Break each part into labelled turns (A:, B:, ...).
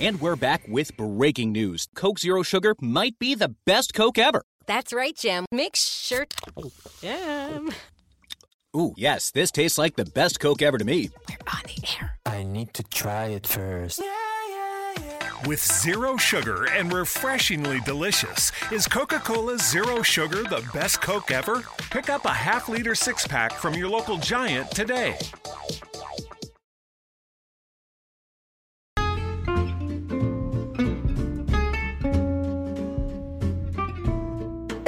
A: And we're back with breaking news. Coke Zero Sugar might be the best Coke ever.
B: That's right, Jim. Make sure. Jim.
A: Ooh, yes, this tastes like the best Coke ever to me.
B: We're on the air.
C: I need to try it first.
D: With zero sugar and refreshingly delicious, is Coca Cola Zero Sugar the best Coke ever? Pick up a half liter six pack from your local giant today.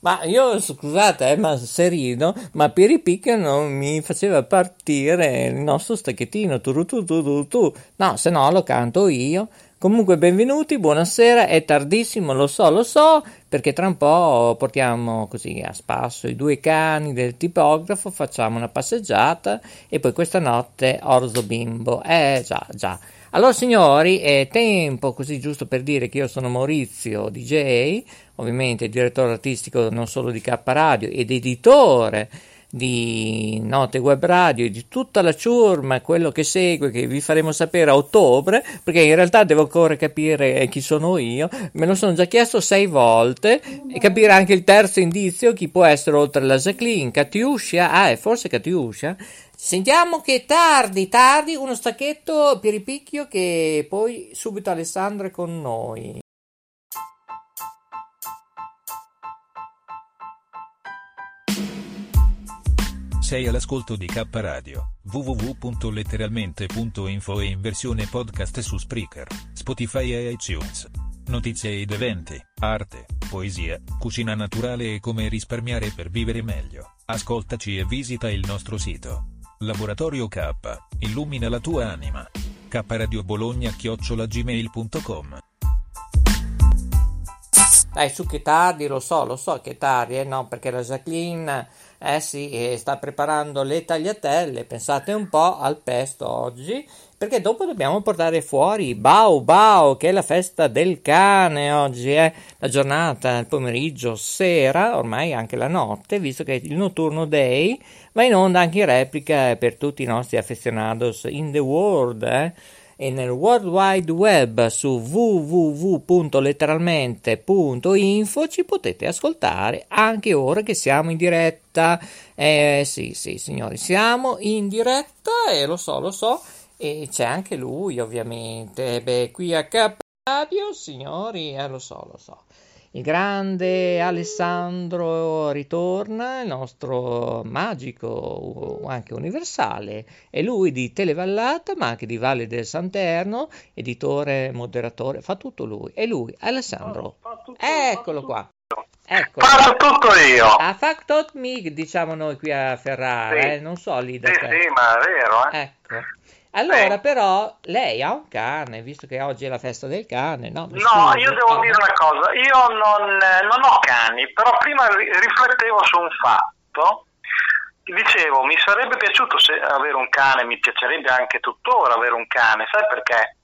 E: Ma io scusate, eh, ma serino, ma Piripicchio non mi faceva partire il nostro stacchettino. Tu, tu, tu, tu. No, se no lo canto io. Comunque, benvenuti, buonasera. È tardissimo, lo so, lo so, perché tra un po' portiamo così a spasso i due cani del tipografo, facciamo una passeggiata e poi questa notte orzo bimbo. Eh già, già. Allora signori, è tempo così giusto per dire che io sono Maurizio DJ, ovviamente direttore artistico non solo di K Radio ed editore di Note Web Radio e di tutta la ciurma, quello che segue, che vi faremo sapere a ottobre, perché in realtà devo ancora capire chi sono io, me lo sono già chiesto sei volte e capire anche il terzo indizio, chi può essere oltre la Jacqueline, Katiuscia, ah, è forse Katiuscia, Sentiamo che tardi, tardi, uno stacchetto per ripicchio che poi subito Alessandro è con noi.
F: Sei all'ascolto di K Radio, www.letteralmente.info e in versione podcast su Spreaker, Spotify e iTunes. Notizie ed eventi, arte, poesia, cucina naturale e come risparmiare per vivere meglio. Ascoltaci e visita il nostro sito. Laboratorio K, illumina la tua anima. K Radio Bologna chiocciolagmail.com
E: Dai, su che tardi, lo so, lo so che tardi, eh no, perché la Jacqueline, eh sì, sta preparando le tagliatelle, pensate un po' al pesto oggi, perché dopo dobbiamo portare fuori Bao Bao, che è la festa del cane oggi, eh, la giornata, il pomeriggio, sera, ormai anche la notte, visto che è il notturno day, va in onda anche in replica per tutti i nostri affezionados in the world, eh e nel World Wide Web su www.letteralmente.info ci potete ascoltare anche ora che siamo in diretta. Eh sì, sì, signori, siamo in diretta e lo so, lo so, e c'è anche lui, ovviamente. Beh, qui a K Radio, signori, eh lo so, lo so. Il grande Alessandro ritorna, il nostro magico, anche universale, è lui di Televallata, ma anche di Valle del Santerno, editore, moderatore, fa tutto lui. È lui, Alessandro.
G: tutto,
E: Eccolo
G: fa
E: qua. Eccolo.
G: Faccio tutto io.
E: Ha fatto me, diciamo noi qui a Ferrara,
G: Sì.
E: eh, non so lì da
G: Sì,
E: te.
G: sì, ma è vero, eh.
E: Ecco. Allora,
G: Sì.
E: però, lei ha un cane, visto che oggi è la festa del cane, no? Mi
G: No,
E: scusi.
G: io devo dire una cosa, io non, eh, non ho cani, però prima ri- riflettevo su un fatto, dicevo, mi sarebbe piaciuto se- avere un cane, mi piacerebbe anche tuttora avere un cane, sai perché?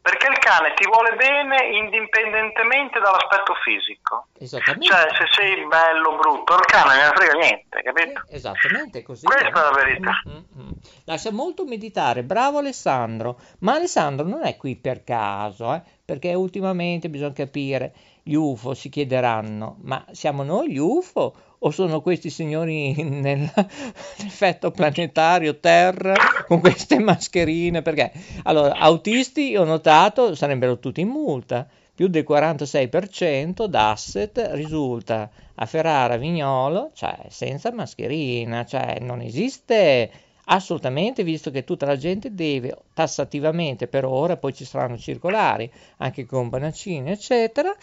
G: Perché il cane ti vuole bene indipendentemente dall'aspetto fisico.
E: Esattamente.
G: Cioè, se sei bello o brutto, il cane non ne frega niente, capito?
E: Esattamente è così.
G: Questa
E: eh.
G: è la verità.
E: Mm, mm, mm. Lascia molto meditare, bravo Alessandro. Ma Alessandro non è qui per caso, eh? perché ultimamente bisogna capire, gli UFO si chiederanno, ma siamo noi gli UFO o sono questi signori nell'effetto planetario Terra con queste mascherine? Perché allora, autisti ho notato sarebbero tutti in multa. Più del 46% d'asset risulta a Ferrara Vignolo, cioè senza mascherina, cioè non esiste assolutamente, visto che tutta la gente deve tassativamente per ora, poi ci saranno circolari anche con Bonaccini, eccetera,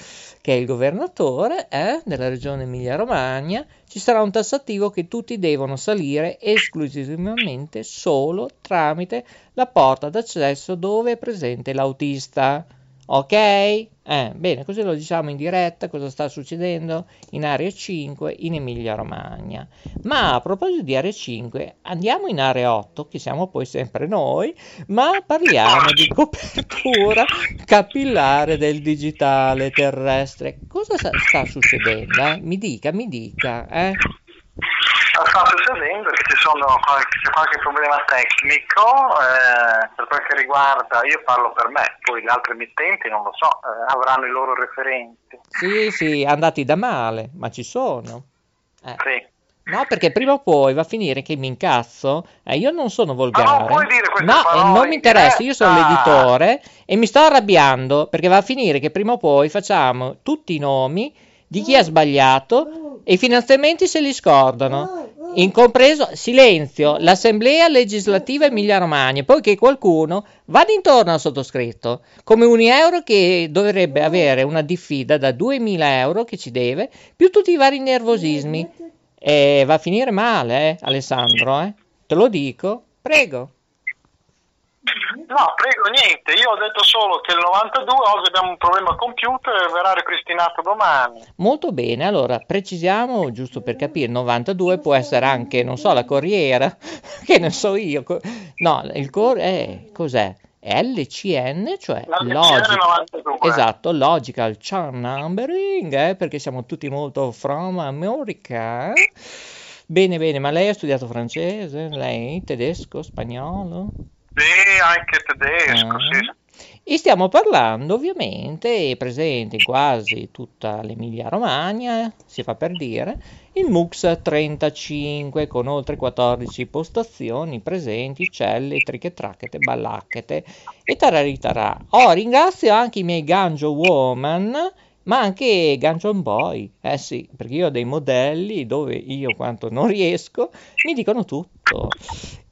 E: che è il governatore eh, della regione Emilia-Romagna, ci sarà un tassativo che tutti devono salire esclusivamente solo tramite la porta d'accesso dove è presente l'autista. Ok? Eh, bene, così lo diciamo in diretta cosa sta succedendo in area 5 in Emilia Romagna. Ma a proposito di area 5, andiamo in area 8, che siamo poi sempre noi, ma parliamo di copertura capillare del digitale terrestre. Cosa sta succedendo? Eh? Mi dica, mi dica, eh?
G: Sta succedendo che ci sono qualche, c'è qualche problema tecnico eh, per quel che riguarda, io parlo per me, poi gli altri emittenti non lo so, eh, avranno i loro referenti.
E: Sì, sì, andati da male, ma ci sono.
G: Eh. Sì.
E: No, perché prima o poi va a finire che mi incazzo. Eh, io non sono volgare.
G: Ma non
E: no, non mi interessa. Io sono l'editore e mi sto arrabbiando perché va a finire che prima o poi facciamo tutti i nomi di chi ha sbagliato e i finanziamenti se li scordano. In compreso, silenzio, l'Assemblea legislativa Emilia-Romagna, poi che qualcuno vada intorno al sottoscritto, come un euro che dovrebbe avere una diffida da 2000 euro che ci deve, più tutti i vari nervosismi. E va a finire male, eh, Alessandro, eh? Te lo dico, prego.
G: No, prego, niente, io ho detto solo che il 92 oggi abbiamo un problema computer e verrà ripristinato domani.
E: Molto bene, allora precisiamo, giusto per capire, il 92 può essere anche, non so, la corriera, che ne so io. No, il core è, cos'è? LCN, cioè logical, esatto, logical chart numbering, eh, perché siamo tutti molto from America. Bene, bene, ma lei ha studiato francese? Lei tedesco, spagnolo?
G: Sì, anche tedesco, ah. sì.
E: E stiamo parlando ovviamente, è presente in quasi tutta l'Emilia Romagna, si fa per dire, il MUX 35 con oltre 14 postazioni presenti, celle, trichetrachete, ballacchete e tararitarà. Oh, ringrazio anche i miei Ganjo Woman, ma anche Gungeon Boy, eh sì, perché io ho dei modelli dove io quanto non riesco mi dicono tutto.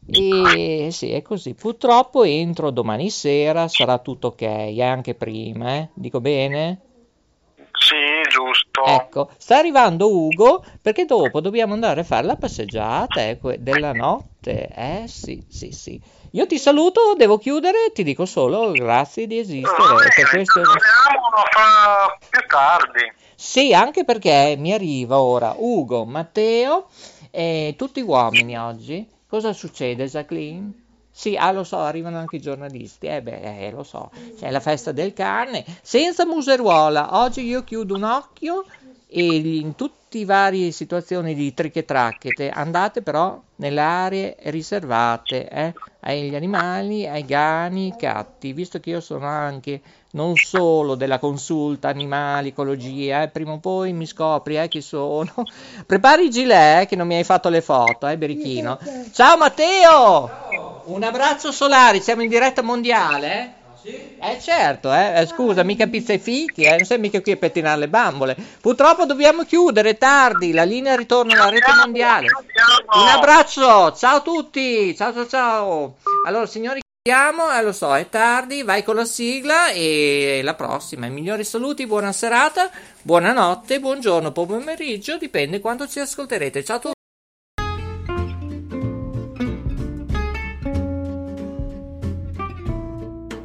E: E sì, è così. Purtroppo entro domani sera, sarà tutto ok, e anche prima, eh? Dico bene?
G: Sì, giusto.
E: Ecco, sta arrivando Ugo perché dopo dobbiamo andare a fare la passeggiata eh, della notte. Eh sì, sì, sì. Io ti saluto, devo chiudere, ti dico solo grazie di esistere.
G: Bene, per questo... fa più tardi.
E: Sì, anche perché mi arriva ora Ugo, Matteo e tutti uomini oggi. Cosa succede, Jacqueline? Sì, ah, lo so, arrivano anche i giornalisti. Eh beh, eh, lo so. C'è la festa del carne. Senza museruola. Oggi io chiudo un occhio e in tutte le varie situazioni di trichetracchete andate però nelle aree riservate eh, agli animali, ai gani, ai gatti, visto che io sono anche non solo della consulta animali, ecologia, eh, prima o poi mi scopri eh, chi sono. Prepari il gilet eh, che non mi hai fatto le foto, eh, Berichino. Ciao Matteo! Un abbraccio solare, siamo in diretta mondiale, eh? Certo, eh. eh, scusa, mica pizza e fichi, eh. non sei mica qui a pettinare le bambole. Purtroppo dobbiamo chiudere, tardi, la linea ritorna alla rete mondiale. Un abbraccio, ciao a tutti, ciao ciao ciao. Allora signori, chiudiamo, eh, lo so, è tardi, vai con la sigla e la prossima. I migliori saluti, buona serata, buonanotte, buongiorno, buon pomeriggio, dipende quando ci ascolterete. Ciao a tutti.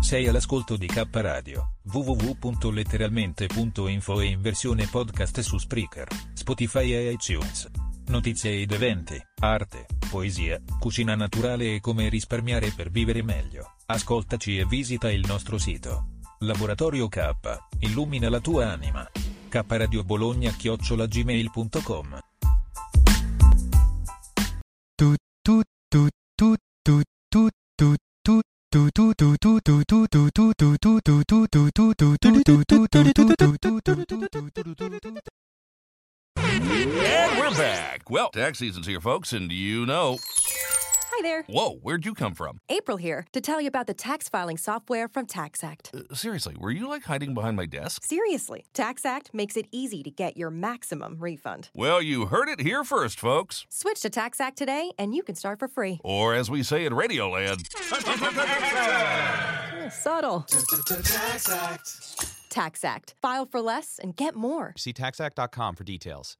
F: Sei all'ascolto di K Radio, www.letteralmente.info e in versione podcast su Spreaker, Spotify e iTunes. Notizie ed eventi, arte, poesia, cucina naturale e come risparmiare per vivere meglio. Ascoltaci e visita il nostro sito. Laboratorio K, illumina la tua anima. kradio Bologna chiocciola gmail.com
H: And we're back. Well, tax season's here, folks, and you know.
B: Hi there.
H: Whoa, where'd you come from?
B: April here to tell you about the tax filing software from TaxAct.
H: Uh, seriously, were you like hiding behind my desk?
B: Seriously, TaxAct makes it easy to get your maximum refund.
H: Well, you heard it here first, folks.
B: Switch to TaxAct today and you can start for free.
H: Or as we say in Radioland,
B: Subtle. TaxAct. TaxAct. File for less and get more.
I: See taxact.com for details.